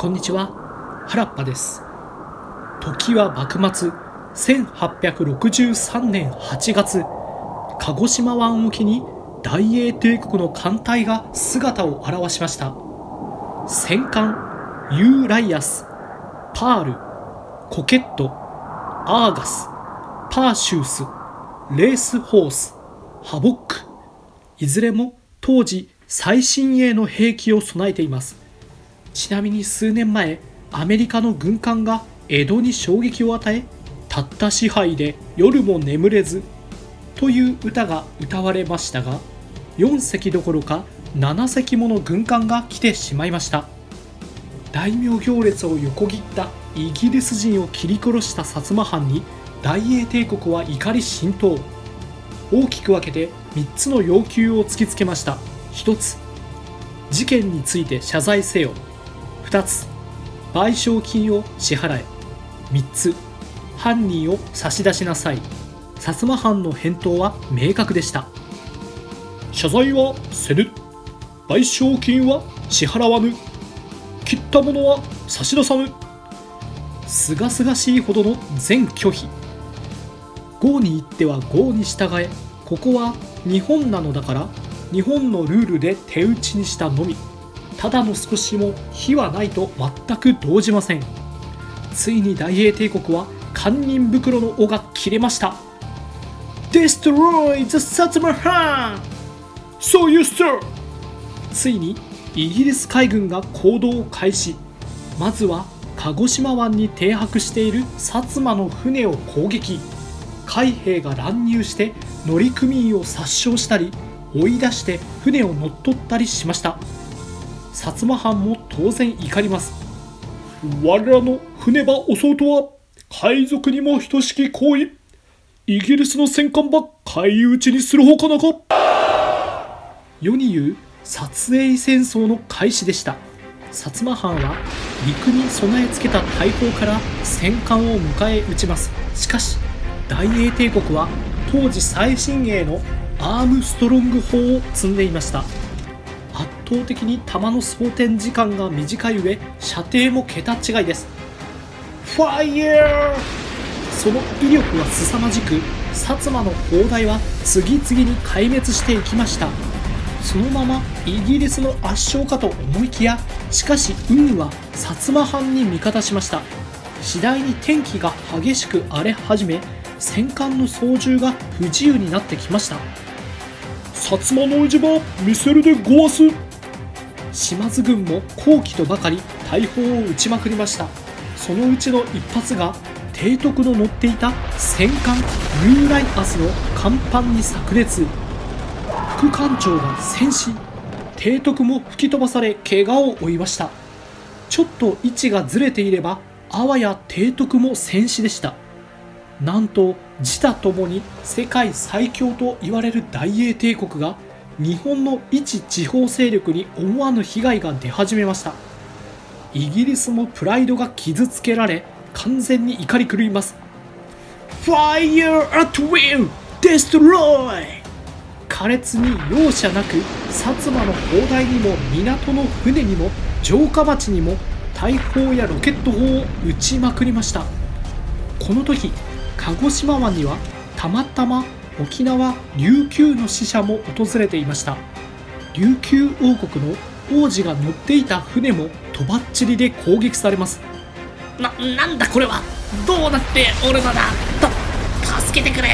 こんにちは。原っぱです。時は幕末。1863年8月。鹿児島湾沖に大英帝国の艦隊が姿を現しました。戦艦。ユーライアス。パール。コケット。アーガス。パーシュース。レースホース。ハボック。いずれも当時最新鋭の兵器を備えています。ちなみに数年前アメリカの軍艦が江戸に衝撃を与えたった支配で夜も眠れずという歌が歌われましたが4隻どころか7隻もの軍艦が来てしまいました。大名行列を横切ったイギリス人を切り殺した薩摩藩に大英帝国は怒り心頭大きく分けて3つの要求を突きつけました。1つ事件について謝罪せよ。2つ。賠償金を支払え。3つ。犯人を差し出しなさい。薩摩藩の返答は明確でした。謝罪はせぬ。賠償金は支払わぬ。切ったものは差し出さぬ。すがすがしいほどの全拒否。郷に言っては郷に従え。ここは日本なのだから日本のルールで手打ちにしたのみ。ただの少しも非はないと全く動じません。ついに大英帝国は堪忍袋の尾が切れました。Destroy the Satsuma Han! So you sir! ついにイギリス海軍が行動を開始。まずは鹿児島湾に停泊している薩摩の船を攻撃。海兵が乱入して乗組員を殺傷したり追い出して船を乗っ取ったりしました。薩摩藩も当然怒ります。我らの船ば襲うとは海賊にも等しき行為イギリスの戦艦ば海打ちにするほかなか。世に言う撮影戦争の開始でした。薩摩藩は陸に備え付けた大砲から戦艦を迎え撃ちます。しかし大英帝国は当時最新鋭のアームストロング砲を積んでいました。倒的に弾の装填時間が短い上射程も桁違いです。ファイヤーその威力は凄まじく薩摩の砲台は次々に壊滅していきました。そのままイギリスの圧勝かと思いきやしかし運は薩摩藩に味方しました。次第に天気が激しく荒れ始め戦艦の操縦が不自由になってきました。薩摩の意地ば見せるでごわす。島津軍も後期とばかり大砲を撃ちまくりました。そのうちの一発が提督の乗っていた戦艦ニューライアスの甲板に炸裂。副艦長が戦死。提督も吹き飛ばされ怪我を負いました。ちょっと位置がずれていればあわや提督も戦死でした。なんと自他ともに世界最強と言われる大英帝国が日本の一地方勢力に思わぬ被害が出始めましたイギリスもプライドが傷つけられ完全に怒り狂います Fire at will! Destroy! 苛烈に容赦なく薩摩の砲台にも港の船にも城下町にも大砲やロケット砲を撃ちまくりましたこの時鹿児島湾にはたまたま沖縄琉球の使者も訪れていました。琉球王国の王子が乗っていた船もとばっちりで攻撃されます。な、なんだこれは？どうなっておるのだ？と助けてくれ！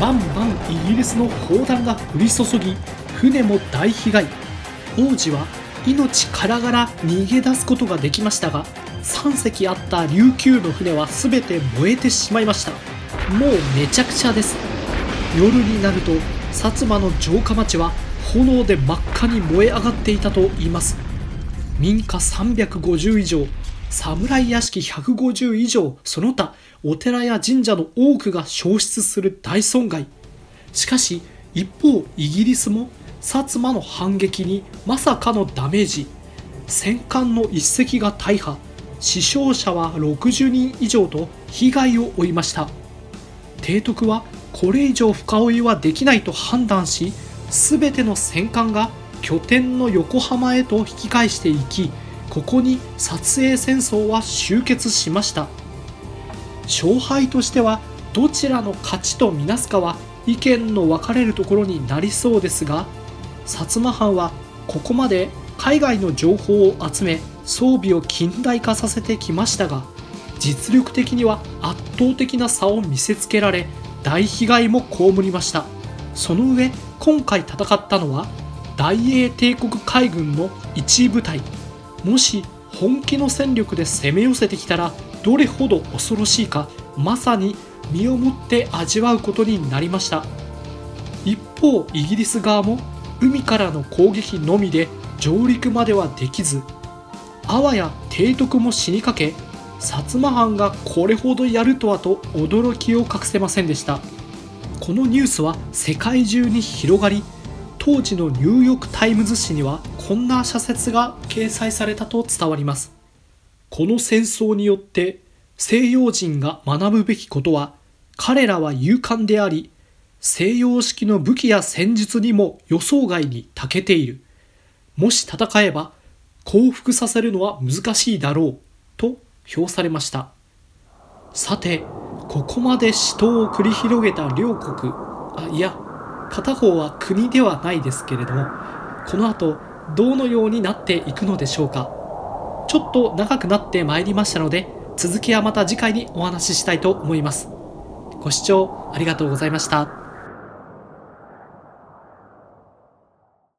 バンバンイギリスの砲弾が降り注ぎ船も大被害。王子は命からがら逃げ出すことができましたが3隻あった琉球の船は全て燃えてしまいました。もうめちゃくちゃです夜になると薩摩の城下町は炎で真っ赤に燃え上がっていたといいます。民家350以上侍屋敷150以上その他お寺や神社の多くが消失する大損害。しかし一方イギリスも薩摩の反撃にまさかのダメージ。戦艦の一隻が大破死傷者は60人以上と被害を負いました。提督はこれ以上深追いはできないと判断し全ての戦艦が拠点の横浜へと引き返していきここに撮影戦争は終結しました。勝敗としてはどちらの勝ちとみなすかは意見の分かれるところになりそうですが薩摩藩はここまで海外の情報を集め装備を近代化させてきましたが実力的には圧倒的な差を見せつけられ大被害も被りました。その上今回戦ったのは大英帝国海軍の一部隊。もし本気の戦力で攻め寄せてきたらどれほど恐ろしいかまさに身をもって味わうことになりました。一方イギリス側も海からの攻撃のみで上陸まではできずあわや提督も死にかけ薩摩藩がこれほどやるとはと驚きを隠せませんでした。このニュースは世界中に広がり当時のニューヨーク・タイムズ紙にはこんな社説が掲載されたと伝わります。この戦争によって西洋人が学ぶべきことは彼らは勇敢であり西洋式の武器や戦術にも予想外に長けている。もし戦えば降伏させるのは難しいだろうと評されました。さてここまで死闘を繰り広げた両国。あいや片方は国ではないですけれどもこの後どのようになっていくのでしょうか。ちょっと長くなってまいりましたので続きはまた次回にお話ししたいと思います。ご視聴ありがとうございました。